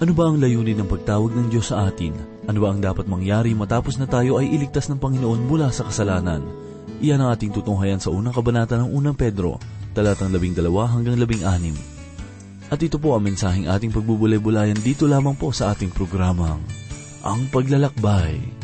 Ano ba ang layunin ng pagtawag ng Diyos sa atin? Ano ba ang dapat mangyari matapos na tayo ay iligtas ng Panginoon mula sa kasalanan? Iyan ang ating tutunghayan sa unang kabanata ng unang Pedro, talatang labing dalawa hanggang labing anim. At ito po ang mensaheng ating pagbubulay-bulayan dito lamang po sa ating programang, Ang Paglalakbay.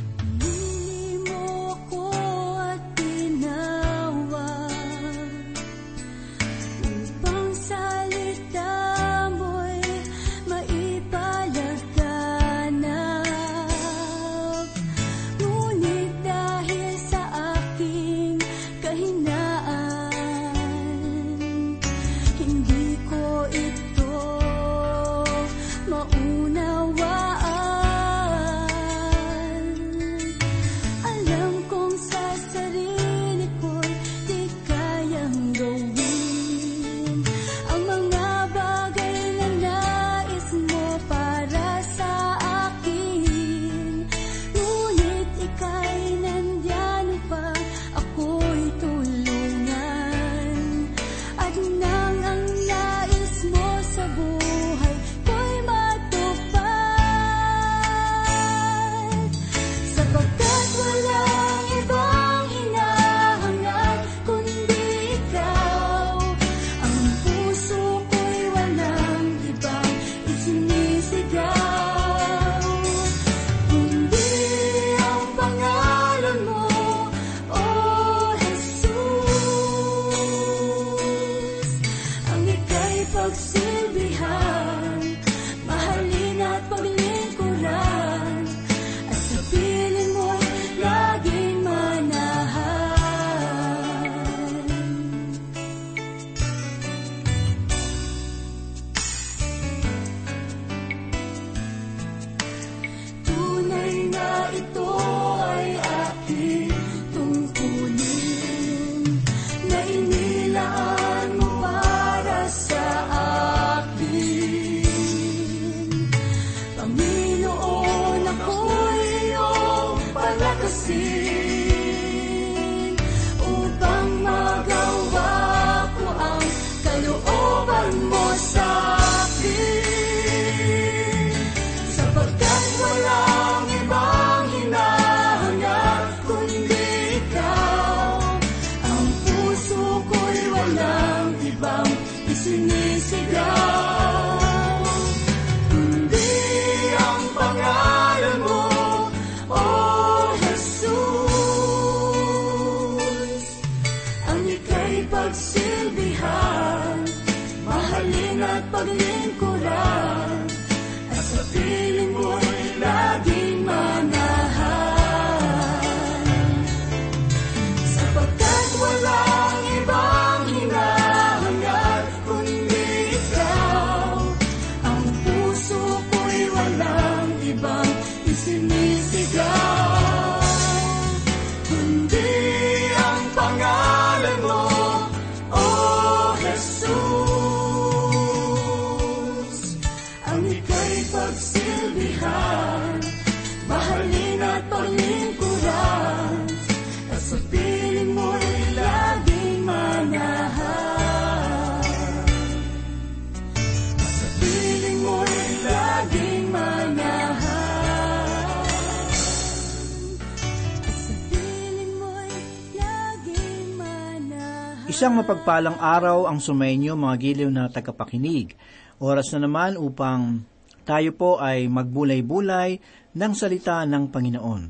Isang mapagpalang araw ang sumainyo mga giliw na tagapakinig. Oras na naman upang tayo po ay magbulay-bulay ng salita ng Panginoon.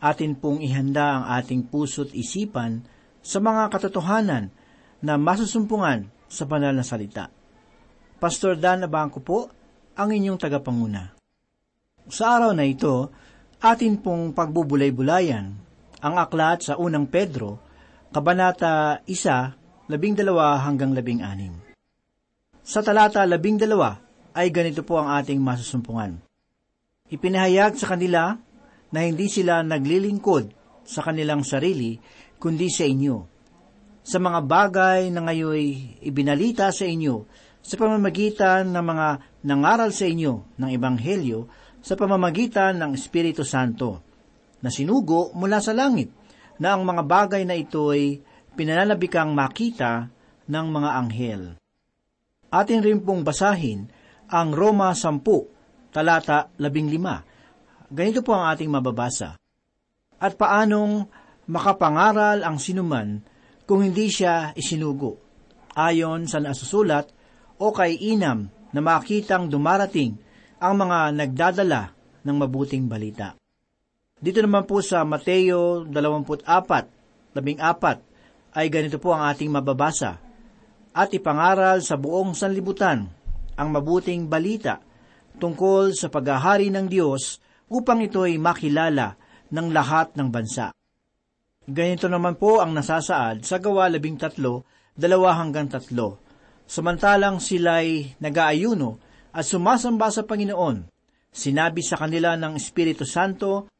Atin pong ihanda ang ating puso't isipan sa mga katotohanan na masusumpungan sa banal na salita. Pastor Dan Abangco po, ang inyong tagapanguna. Sa araw na ito, atin pong pagbubulay-bulayan ang aklat sa unang Pedro, Kabanata 1, labing dalawa hanggang labing anim. Sa talata labing dalawa ay ganito po ang ating masusumpungan. Ipinahayag sa kanila na hindi sila naglilingkod sa kanilang sarili, kundi sa inyo. Sa mga bagay na ngayoy ibinalita sa inyo sa pamamagitan ng mga nangaral sa inyo ng Ebanghelyo sa pamamagitan ng Espiritu Santo, na sinugo mula sa langit, na ang mga bagay na ito ay pinananabikang makita ng mga anghel. Atin rin pong basahin ang Roma 10, talata 15. Ganito po ang ating mababasa. At paanong makapangaral ang sinuman kung hindi siya isinugo? Ayon sa nasusulat o kay Inam na makitang dumarating ang mga nagdadala ng mabuting balita. Dito naman po sa Mateo 24, 14, ay ganito po ang ating mababasa. At ipangaral sa buong sanlibutan ang mabuting balita tungkol sa paghahari ng Diyos upang ito'y makilala ng lahat ng bansa. Ganito naman po ang nasasaad sa gawa labing tatlo, dalawa hanggang tatlo. Samantalang sila'y nag-aayuno at sumasamba sa Panginoon, sinabi sa kanila ng Espiritu Santo,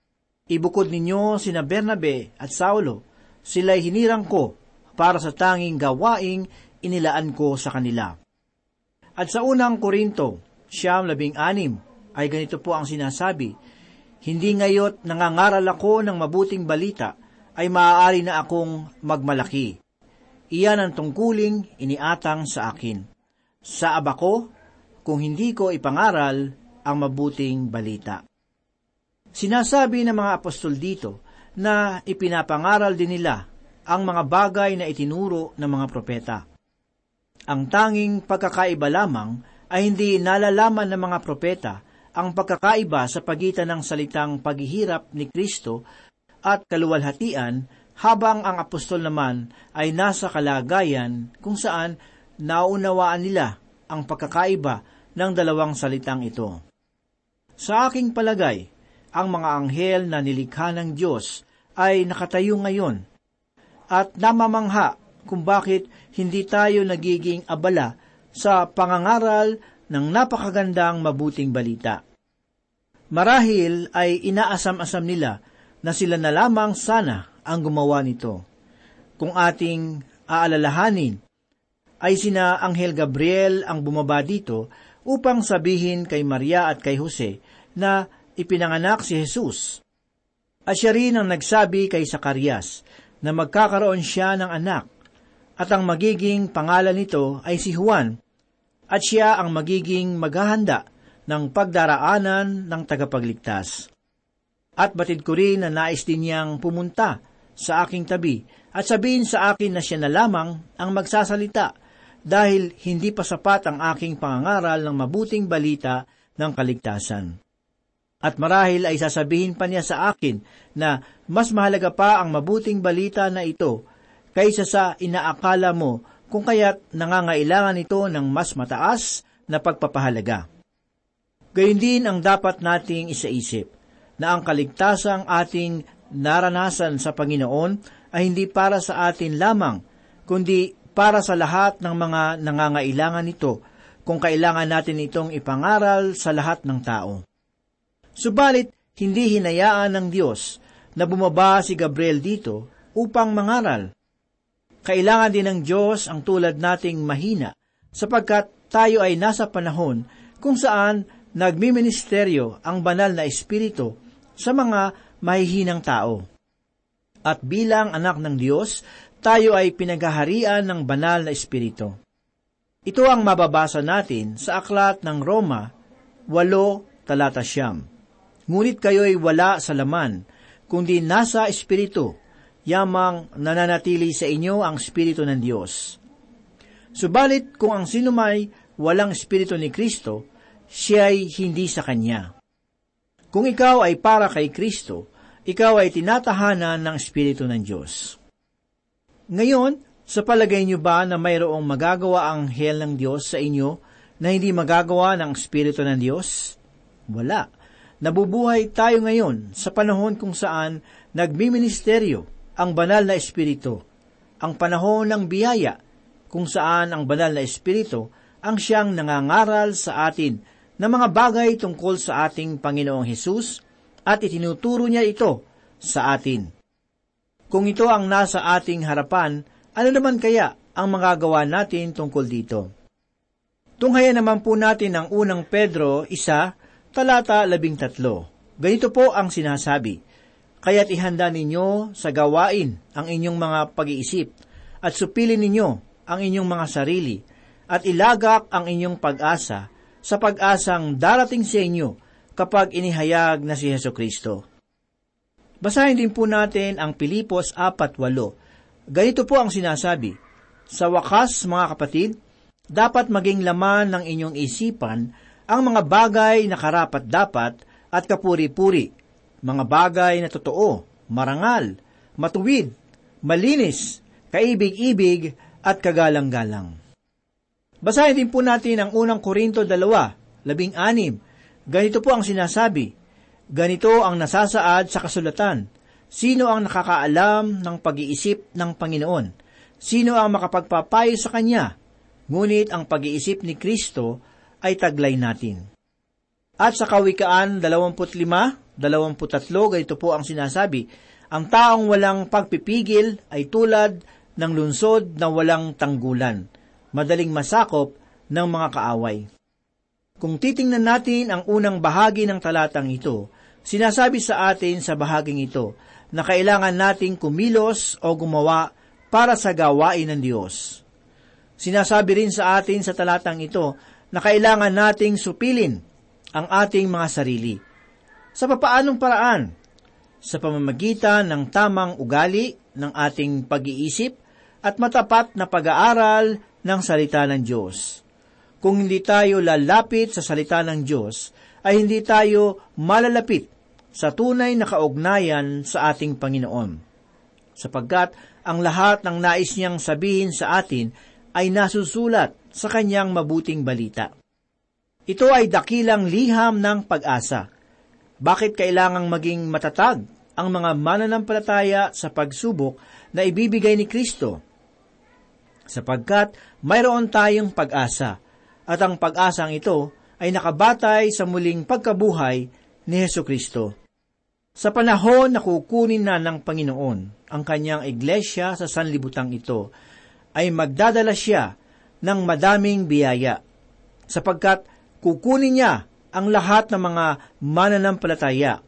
Ibukod ninyo sina Bernabe at Saulo, sila'y hinirang ko para sa tanging gawaing inilaan ko sa kanila. At sa unang Korinto, siyam labing anim, ay ganito po ang sinasabi, Hindi ngayot nangangaral ako ng mabuting balita, ay maaari na akong magmalaki. Iyan ang tungkuling iniatang sa akin. Sa aba ko, kung hindi ko ipangaral ang mabuting balita. Sinasabi ng mga apostol dito na ipinapangaral din nila ang mga bagay na itinuro ng mga propeta. Ang tanging pagkakaiba lamang ay hindi nalalaman ng mga propeta ang pagkakaiba sa pagitan ng salitang paghihirap ni Kristo at kaluwalhatian habang ang apostol naman ay nasa kalagayan kung saan naunawaan nila ang pagkakaiba ng dalawang salitang ito. Sa aking palagay, ang mga anghel na nilikha ng Diyos ay nakatayo ngayon at namamangha kung bakit hindi tayo nagiging abala sa pangangaral ng napakagandang mabuting balita. Marahil ay inaasam-asam nila na sila na lamang sana ang gumawa nito. Kung ating aalalahanin, ay sina Anghel Gabriel ang bumaba dito upang sabihin kay Maria at kay Jose na ipinanganak si Jesus. At siya rin ang nagsabi kay Sakarias na magkakaroon siya ng anak at ang magiging pangalan nito ay si Juan at siya ang magiging maghahanda ng pagdaraanan ng tagapagligtas. At batid ko rin na nais din niyang pumunta sa aking tabi at sabihin sa akin na siya na lamang ang magsasalita dahil hindi pa sapat ang aking pangangaral ng mabuting balita ng kaligtasan. At marahil ay sasabihin pa niya sa akin na mas mahalaga pa ang mabuting balita na ito kaysa sa inaakala mo kung kaya't nangangailangan ito ng mas mataas na pagpapahalaga. Gayun din ang dapat nating isaisip, na ang kaligtasang ating naranasan sa Panginoon ay hindi para sa atin lamang, kundi para sa lahat ng mga nangangailangan nito kung kailangan natin itong ipangaral sa lahat ng tao. Subalit, hindi hinayaan ng Diyos na bumaba si Gabriel dito upang mangaral. Kailangan din ng Diyos ang tulad nating mahina sapagkat tayo ay nasa panahon kung saan nagmiministeryo ang banal na espiritu sa mga mahihinang tao. At bilang anak ng Diyos, tayo ay pinaghaharian ng banal na espiritu. Ito ang mababasa natin sa aklat ng Roma, 8 talata siyam. Ngunit kayo'y wala sa laman, kundi nasa Espiritu, yamang nananatili sa inyo ang Espiritu ng Diyos. Subalit kung ang sinumay walang Espiritu ni Kristo, siya'y hindi sa Kanya. Kung ikaw ay para kay Kristo, ikaw ay tinatahanan ng Espiritu ng Diyos. Ngayon, sa palagay niyo ba na mayroong magagawa ang hell ng Diyos sa inyo na hindi magagawa ng Espiritu ng Diyos? Wala. Nabubuhay tayo ngayon sa panahon kung saan nagmiministeryo ang banal na espiritu, ang panahon ng biyaya, kung saan ang banal na espiritu ang siyang nangangaral sa atin ng mga bagay tungkol sa ating Panginoong Hesus at itinuturo niya ito sa atin. Kung ito ang nasa ating harapan, ano naman kaya ang magagawa natin tungkol dito? Tunghayan naman po natin ang unang Pedro isa talata labing tatlo. Ganito po ang sinasabi, Kaya't ihanda ninyo sa gawain ang inyong mga pag-iisip, at supilin ninyo ang inyong mga sarili, at ilagak ang inyong pag-asa sa pag-asang darating sa inyo kapag inihayag na si Heso Kristo. Basahin din po natin ang Pilipos 4.8. Ganito po ang sinasabi, Sa wakas, mga kapatid, dapat maging laman ng inyong isipan ang mga bagay na karapat-dapat at kapuri-puri, mga bagay na totoo, marangal, matuwid, malinis, kaibig-ibig at kagalang-galang. Basahin din po natin ang unang Korinto 2, labing anim. Ganito po ang sinasabi, Ganito ang nasasaad sa kasulatan. Sino ang nakakaalam ng pag-iisip ng Panginoon? Sino ang makapagpapayo sa Kanya? Ngunit ang pag-iisip ni Kristo ay taglay natin. At sa Kawikaan 25, 23, ganito po ang sinasabi, Ang taong walang pagpipigil ay tulad ng lunsod na walang tanggulan, madaling masakop ng mga kaaway. Kung titingnan natin ang unang bahagi ng talatang ito, sinasabi sa atin sa bahaging ito na kailangan nating kumilos o gumawa para sa gawain ng Diyos. Sinasabi rin sa atin sa talatang ito na kailangan nating supilin ang ating mga sarili. Sa papaanong paraan? Sa pamamagitan ng tamang ugali ng ating pag-iisip at matapat na pag-aaral ng salita ng Diyos. Kung hindi tayo lalapit sa salita ng Diyos, ay hindi tayo malalapit sa tunay na kaugnayan sa ating Panginoon. Sapagkat ang lahat ng nais niyang sabihin sa atin ay nasusulat sa kanyang mabuting balita. Ito ay dakilang liham ng pag-asa. Bakit kailangang maging matatag ang mga mananampalataya sa pagsubok na ibibigay ni Kristo? Sapagkat mayroon tayong pag-asa, at ang pag-asang ito ay nakabatay sa muling pagkabuhay ni Heso Kristo. Sa panahon na kukunin na ng Panginoon ang kanyang iglesia sa sanlibutang ito, ay magdadala siya ng madaming biyaya, sapagkat kukunin niya ang lahat ng mga mananampalataya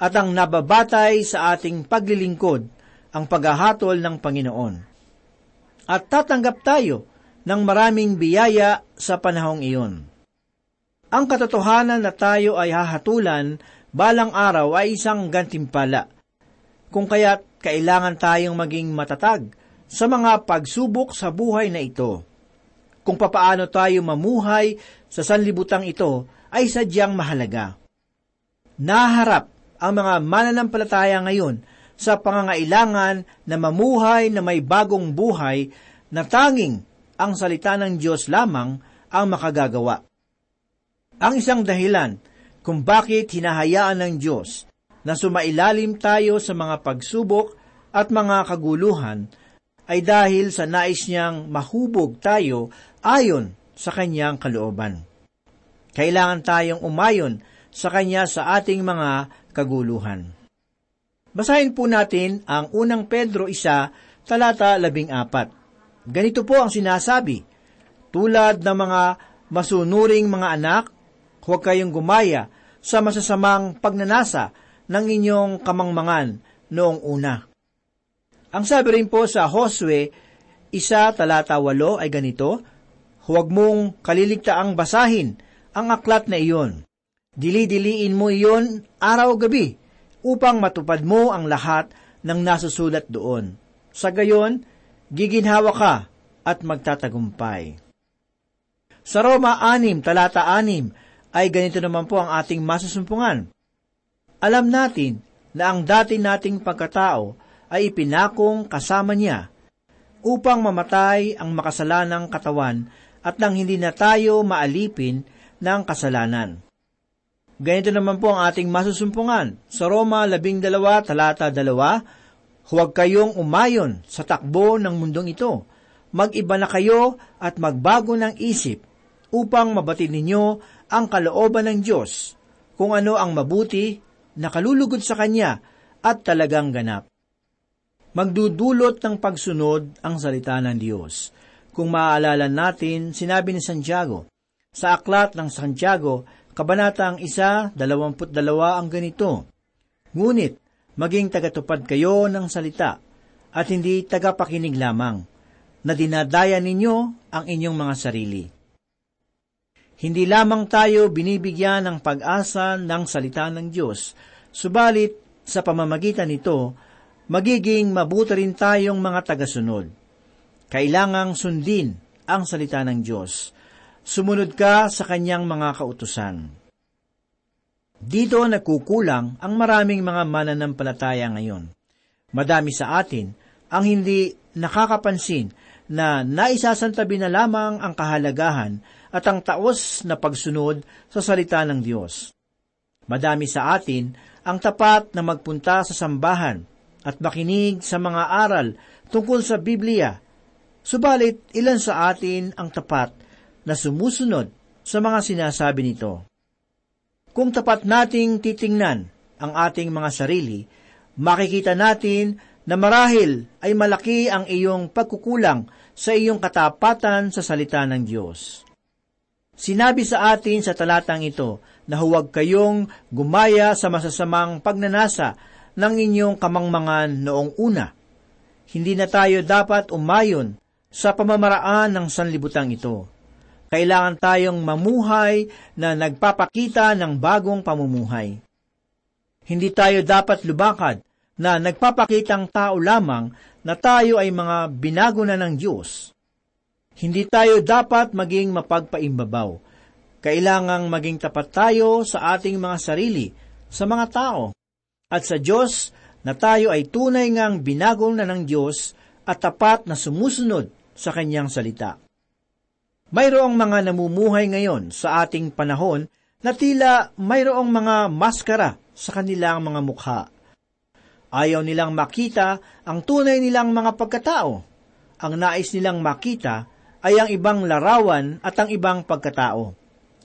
at ang nababatay sa ating paglilingkod ang paghahatol ng Panginoon. At tatanggap tayo ng maraming biyaya sa panahong iyon. Ang katotohanan na tayo ay hahatulan balang araw ay isang gantimpala, kung kaya't kailangan tayong maging matatag sa mga pagsubok sa buhay na ito. Kung papaano tayo mamuhay sa sanlibutang ito ay sadyang mahalaga. Naharap ang mga mananampalataya ngayon sa pangangailangan na mamuhay na may bagong buhay na tanging ang salita ng Diyos lamang ang makagagawa. Ang isang dahilan kung bakit hinahayaan ng Diyos na sumailalim tayo sa mga pagsubok at mga kaguluhan ay dahil sa nais niyang mahubog tayo ayon sa kanyang kalooban. Kailangan tayong umayon sa kanya sa ating mga kaguluhan. Basahin po natin ang unang Pedro isa, talata labing apat. Ganito po ang sinasabi, tulad ng mga masunuring mga anak, huwag kayong gumaya sa masasamang pagnanasa ng inyong kamangmangan noong una. Ang sabi rin po sa Josue, isa talata walo ay ganito, Huwag mong kaliligtaang basahin ang aklat na iyon. Dili-diliin mo iyon araw-gabi upang matupad mo ang lahat ng nasusulat doon. Sa gayon, giginhawa ka at magtatagumpay. Sa Roma 6, talata 6, ay ganito naman po ang ating masusumpungan. Alam natin na ang dati nating pagkatao ay ipinakong kasama niya upang mamatay ang makasalanang katawan at nang hindi na tayo maalipin ng kasalanan. Ganito naman po ang ating masusumpungan. Sa Roma 12, talata 2, Huwag kayong umayon sa takbo ng mundong ito. Mag-iba na kayo at magbago ng isip upang mabatid ninyo ang kalooban ng Diyos, kung ano ang mabuti, nakalulugod sa Kanya at talagang ganap. Magdudulot ng pagsunod ang salita ng Diyos. Kung maaalala natin, sinabi ni Santiago, sa aklat ng Santiago, kabanatang isa, dalawamput dalawa ang ganito, Ngunit, maging tagatupad kayo ng salita, at hindi tagapakinig lamang, na dinadaya ninyo ang inyong mga sarili. Hindi lamang tayo binibigyan ng pag-asa ng salita ng Diyos, subalit sa pamamagitan nito, magiging mabuti rin tayong mga tagasunod. Kailangang sundin ang salita ng Diyos. Sumunod ka sa kanyang mga kautusan. Dito nagkukulang ang maraming mga mananampalataya ngayon. Madami sa atin ang hindi nakakapansin na naisasantabi na lamang ang kahalagahan at ang taos na pagsunod sa salita ng Diyos. Madami sa atin ang tapat na magpunta sa sambahan at makinig sa mga aral tungkol sa Biblia. Subalit, ilan sa atin ang tapat na sumusunod sa mga sinasabi nito? Kung tapat nating titingnan ang ating mga sarili, makikita natin na marahil ay malaki ang iyong pagkukulang sa iyong katapatan sa salita ng Diyos. Sinabi sa atin sa talatang ito na huwag kayong gumaya sa masasamang pagnanasa ng inyong kamangmangan noong una. Hindi na tayo dapat umayon sa pamamaraan ng sanlibutang ito. Kailangan tayong mamuhay na nagpapakita ng bagong pamumuhay. Hindi tayo dapat lubakad na nagpapakitang tao lamang na tayo ay mga binago na ng Diyos. Hindi tayo dapat maging mapagpaimbabaw. Kailangang maging tapat tayo sa ating mga sarili, sa mga tao, at sa Diyos na tayo ay tunay ngang binagol na ng Diyos at tapat na sumusunod sa Kanyang salita. Mayroong mga namumuhay ngayon sa ating panahon na tila mayroong mga maskara sa kanilang mga mukha. Ayaw nilang makita ang tunay nilang mga pagkatao. Ang nais nilang makita ay ang ibang larawan at ang ibang pagkatao.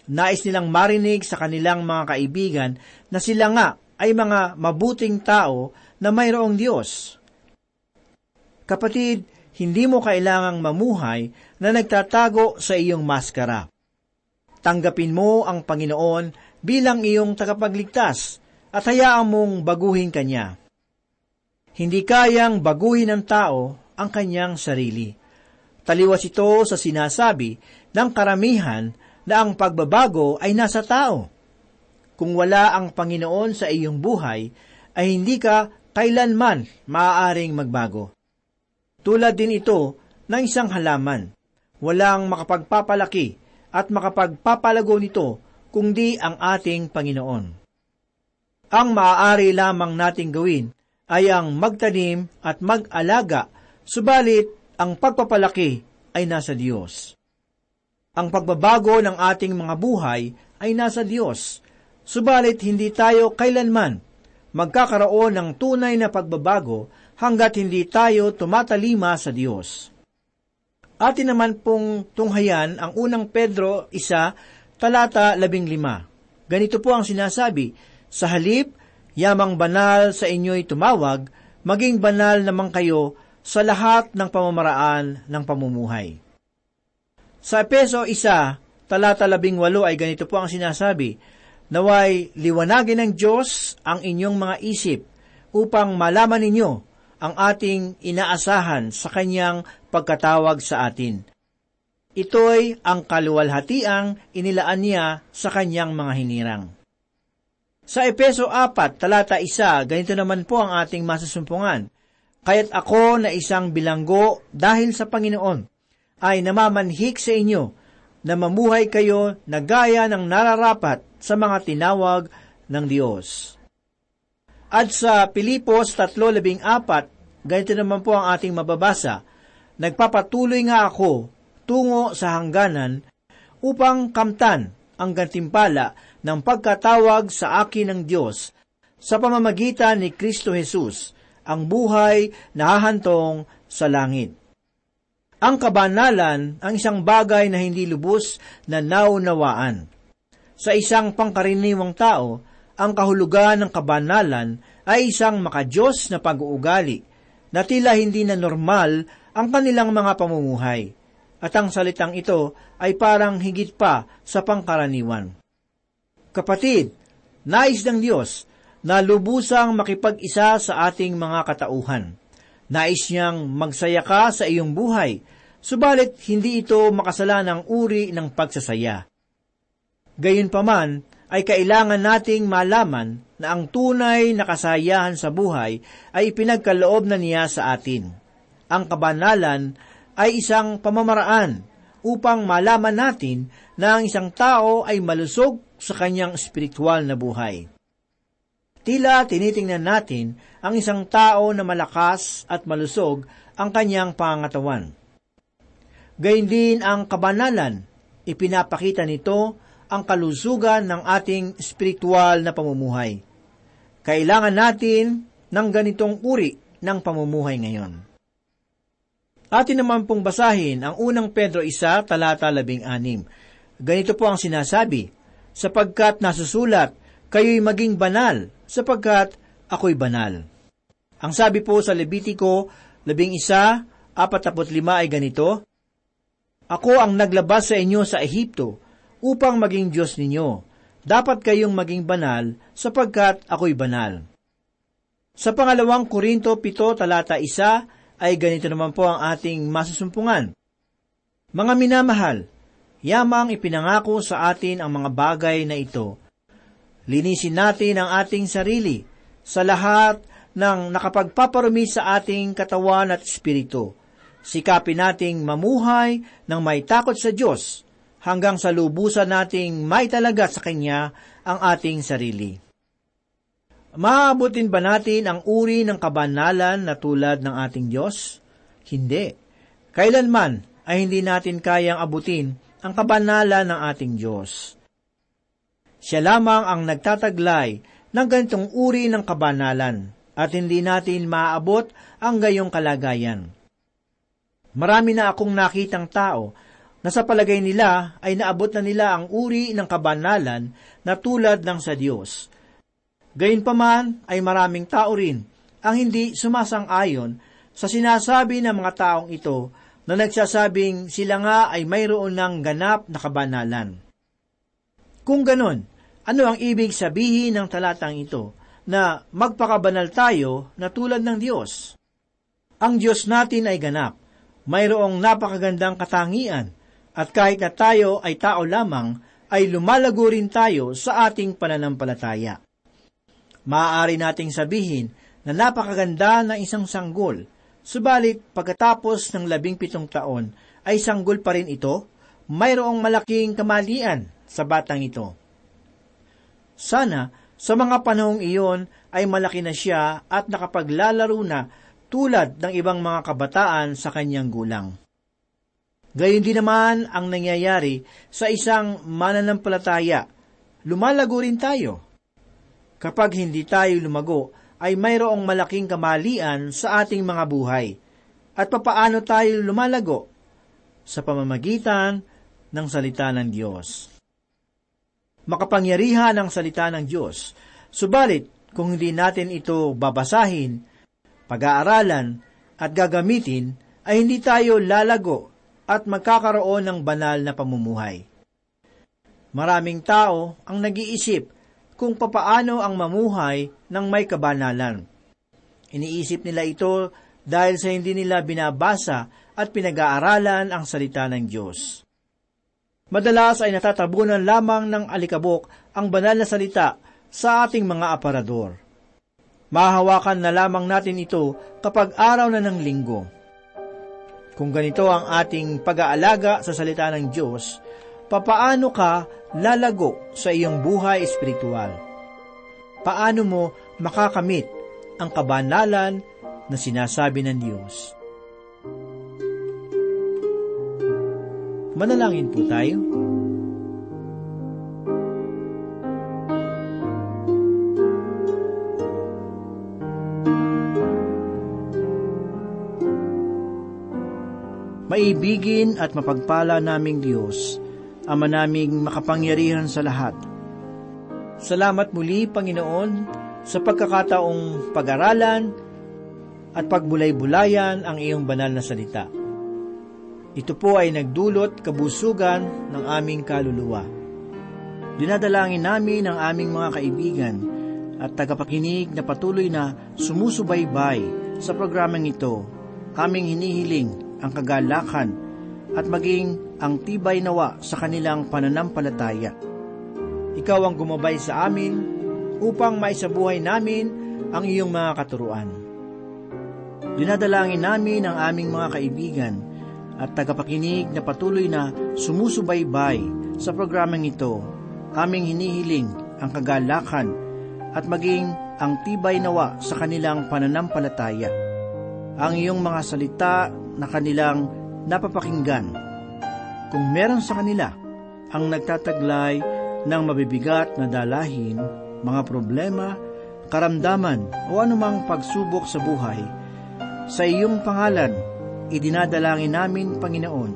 Nais nilang marinig sa kanilang mga kaibigan na sila nga ay mga mabuting tao na mayroong Diyos. Kapatid, hindi mo kailangang mamuhay na nagtatago sa iyong maskara. Tanggapin mo ang Panginoon bilang iyong tagapagligtas at hayaan mong baguhin Kanya. Hindi kayang baguhin ng tao ang kanyang sarili Taliwas ito sa sinasabi ng karamihan na ang pagbabago ay nasa tao. Kung wala ang Panginoon sa iyong buhay, ay hindi ka kailanman maaaring magbago. Tulad din ito ng isang halaman. Walang makapagpapalaki at makapagpapalago nito kundi ang ating Panginoon. Ang maaari lamang nating gawin ay ang magtanim at mag-alaga, subalit ang pagpapalaki ay nasa Diyos. Ang pagbabago ng ating mga buhay ay nasa Diyos, subalit hindi tayo kailanman magkakaroon ng tunay na pagbabago hanggat hindi tayo tumatalima sa Diyos. Atin naman pong tunghayan ang unang Pedro isa, talata labing lima. Ganito po ang sinasabi, Sa halip, yamang banal sa inyo'y tumawag, maging banal naman kayo sa lahat ng pamamaraan ng pamumuhay. Sa Epeso 1, talata 18 ay ganito po ang sinasabi, Naway liwanagin ng Diyos ang inyong mga isip upang malaman ninyo ang ating inaasahan sa kanyang pagkatawag sa atin. Ito'y ang kaluwalhatiang inilaan niya sa kanyang mga hinirang. Sa Epeso 4, talata 1, ganito naman po ang ating masusumpungan. Kaya't ako na isang bilanggo dahil sa Panginoon ay namamanhik sa inyo na mamuhay kayo na gaya ng nararapat sa mga tinawag ng Diyos. At sa Pilipos 3.14, ganito naman po ang ating mababasa, Nagpapatuloy nga ako tungo sa hangganan upang kamtan ang gantimpala ng pagkatawag sa akin ng Diyos sa pamamagitan ni Kristo Jesus ang buhay na hahantong sa langit. Ang kabanalan ang isang bagay na hindi lubos na naunawaan. Sa isang pangkaraniwang tao, ang kahulugan ng kabanalan ay isang makajos na pag-uugali na tila hindi na normal ang kanilang mga pamumuhay. At ang salitang ito ay parang higit pa sa pangkaraniwan. Kapatid, nais ng Diyos na lubusang makipag-isa sa ating mga katauhan. Nais niyang magsaya ka sa iyong buhay, subalit hindi ito makasala ng uri ng pagsasaya. Gayunpaman, ay kailangan nating malaman na ang tunay na kasayahan sa buhay ay ipinagkaloob na niya sa atin. Ang kabanalan ay isang pamamaraan upang malaman natin na ang isang tao ay malusog sa kanyang espiritual na buhay. Tila tinitingnan natin ang isang tao na malakas at malusog ang kanyang pangatawan. Gayun din ang kabanalan, ipinapakita nito ang kalusugan ng ating espiritual na pamumuhay. Kailangan natin ng ganitong uri ng pamumuhay ngayon. Atin naman pong basahin ang unang Pedro 1, talata 16. Ganito po ang sinasabi, sapagkat nasusulat, kayo'y maging banal, sapagkat ako'y banal. Ang sabi po sa Levitico 11, 45 ay ganito, Ako ang naglabas sa inyo sa Ehipto, upang maging Diyos ninyo. Dapat kayong maging banal sapagkat ako'y banal. Sa pangalawang Korinto 7 talata 1 ay ganito naman po ang ating masusumpungan. Mga minamahal, yamang ipinangako sa atin ang mga bagay na ito. Linisin natin ang ating sarili sa lahat ng nakapagpaparumi sa ating katawan at espiritu. Sikapin nating mamuhay ng may takot sa Diyos hanggang sa lubusan nating may talaga sa Kanya ang ating sarili. Maabutin ba natin ang uri ng kabanalan na tulad ng ating Diyos? Hindi. Kailanman ay hindi natin kayang abutin ang kabanalan ng ating Diyos. Siya lamang ang nagtataglay ng ganitong uri ng kabanalan at hindi natin maaabot ang gayong kalagayan. Marami na akong nakitang tao na sa palagay nila ay naabot na nila ang uri ng kabanalan na tulad ng sa Diyos. Gayunpaman ay maraming tao rin ang hindi sumasang-ayon sa sinasabi ng mga taong ito na nagsasabing sila nga ay mayroon ng ganap na kabanalan. Kung ganon, ano ang ibig sabihin ng talatang ito na magpakabanal tayo na tulad ng Diyos? Ang Diyos natin ay ganap. Mayroong napakagandang katangian at kahit na tayo ay tao lamang, ay lumalago rin tayo sa ating pananampalataya. Maaari nating sabihin na napakaganda ng isang sanggol, subalit pagkatapos ng labing pitong taon ay sanggol pa rin ito, mayroong malaking kamalian sa batang ito. Sana sa mga panahong iyon ay malaki na siya at nakapaglalaro na tulad ng ibang mga kabataan sa kanyang gulang. Gayon din naman ang nangyayari sa isang mananampalataya. Lumalago rin tayo. Kapag hindi tayo lumago, ay mayroong malaking kamalian sa ating mga buhay. At papaano tayo lumalago? Sa pamamagitan ng salita ng Diyos. Makapangyarihan ang salita ng Diyos. Subalit, kung hindi natin ito babasahin, pag-aaralan, at gagamitin, ay hindi tayo lalago at magkakaroon ng banal na pamumuhay. Maraming tao ang nag-iisip kung papaano ang mamuhay ng may kabanalan. Iniisip nila ito dahil sa hindi nila binabasa at pinag-aaralan ang salita ng Diyos. Madalas ay natatabunan lamang ng alikabok ang banal na salita sa ating mga aparador. Mahahawakan na lamang natin ito kapag araw na ng linggo. Kung ganito ang ating pag-aalaga sa salita ng Diyos, papaano ka lalago sa iyong buhay espiritual? Paano mo makakamit ang kabanalan na sinasabi ng Diyos? Manalangin po tayo. Maibigin at mapagpala naming Diyos, Ama naming makapangyarihan sa lahat. Salamat muli, Panginoon, sa pagkakataong pag-aralan at pagbulay-bulayan ang iyong banal na salita. Ito po ay nagdulot kabusugan ng aming kaluluwa. Dinadalangin namin ang aming mga kaibigan at tagapakinig na patuloy na sumusubaybay sa programang ito. Aming hinihiling ang kagalakan at maging ang tibay nawa sa kanilang pananampalataya. Ikaw ang gumabay sa amin upang maisabuhay namin ang iyong mga katuruan. Dinadalangin namin ang aming mga kaibigan at tagapakinig na patuloy na sumusubaybay sa programang ito. Aming hinihiling ang kagalakan at maging ang tibay nawa sa kanilang pananampalataya. Ang iyong mga salita na kanilang napapakinggan. Kung meron sa kanila ang nagtataglay ng mabibigat na dalahin, mga problema, karamdaman o anumang pagsubok sa buhay, sa iyong pangalan, idinadalangin namin, Panginoon,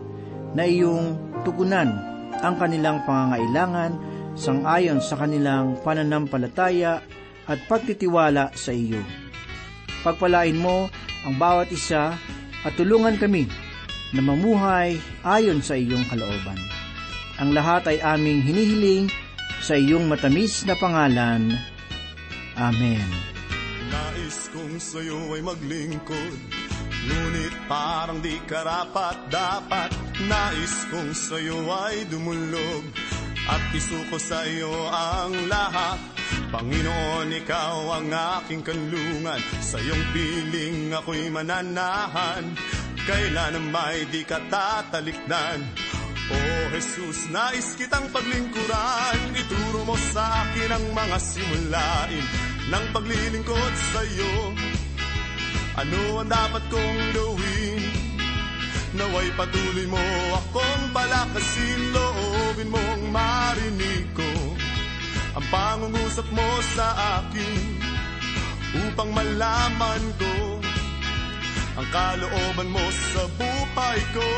na iyong tugunan ang kanilang pangangailangan sangayon sa kanilang pananampalataya at pagtitiwala sa iyo. Pagpalain mo ang bawat isa at tulungan kami na mamuhay ayon sa iyong kalooban. Ang lahat ay aming hinihiling sa iyong matamis na pangalan. Amen. Nais kong sa'yo ay maglingkod Ngunit parang di karapat dapat Nais kong sa'yo ay dumulog At isuko sa'yo ang lahat. Panginoon, ikaw ang aking kanlungan. Sa iyong piling ako'y mananahan. Kailan may di ka tatalikdan? O Jesus, nais kitang paglingkuran. Ituro mo sa akin ang mga simulain Ng paglilingkod sa iyo. Ano ang dapat kong gawin? Naway patuloy mo akong palakasin. Loobin mong marinig ko Ang pangungusap mo sa akin Upang malaman ko Ang kalooban mo sa buhay ko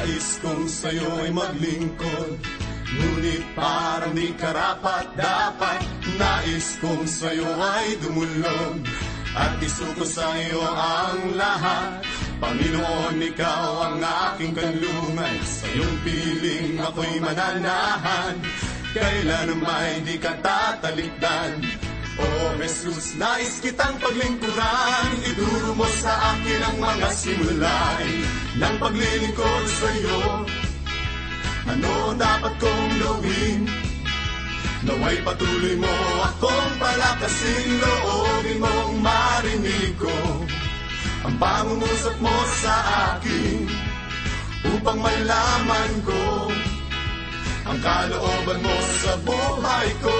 Nais kong sa'yo ay maglingkod. Ngunit parang di karapat dapat Nais kong sa'yo ay dumulog. At isuko sa'yo ang lahat. Panginoon, ikaw ang aking kanlungan. Sa iyong piling ako'y mananahan. Kailan may di ka tatalikdan O Jesus, nais kitang paglingkuran Ituro mo sa akin ang mga simulain Ng paglilingkod sa iyo Ano dapat kong gawin? Naway patuloy mo akong palakasin Loobin mong marinig ko. Ang pangungusap mo sa akin Upang malaman ko Ang kalooban mo sa buhay ko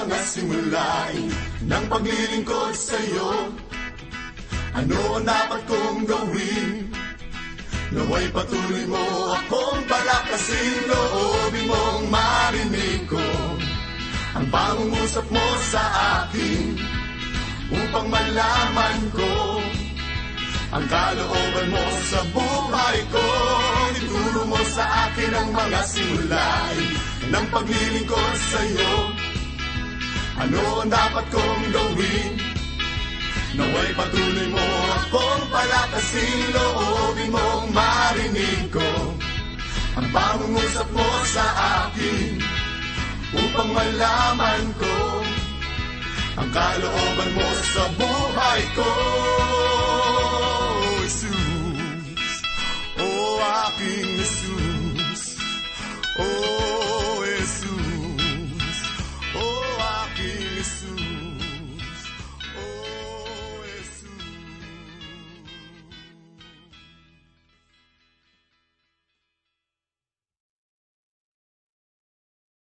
mga simulain ng paglilingkod sa iyo. Ano ang dapat kong gawin? Naway patuloy mo akong palakasin Loobin mong marinig ko Ang pangungusap mo sa akin Upang malaman ko Ang kalooban mo sa buhay ko Ituro mo sa akin ang mga simulain Ng paglilingkod sa iyo ano ang dapat kong gawin? Naway patuloy mo akong palakasin Loobin mong marinig ko. Ang pangungusap mo sa akin Upang malaman ko Ang kalooban mo sa buhay ko. Jesus, oh aking Jesus, oh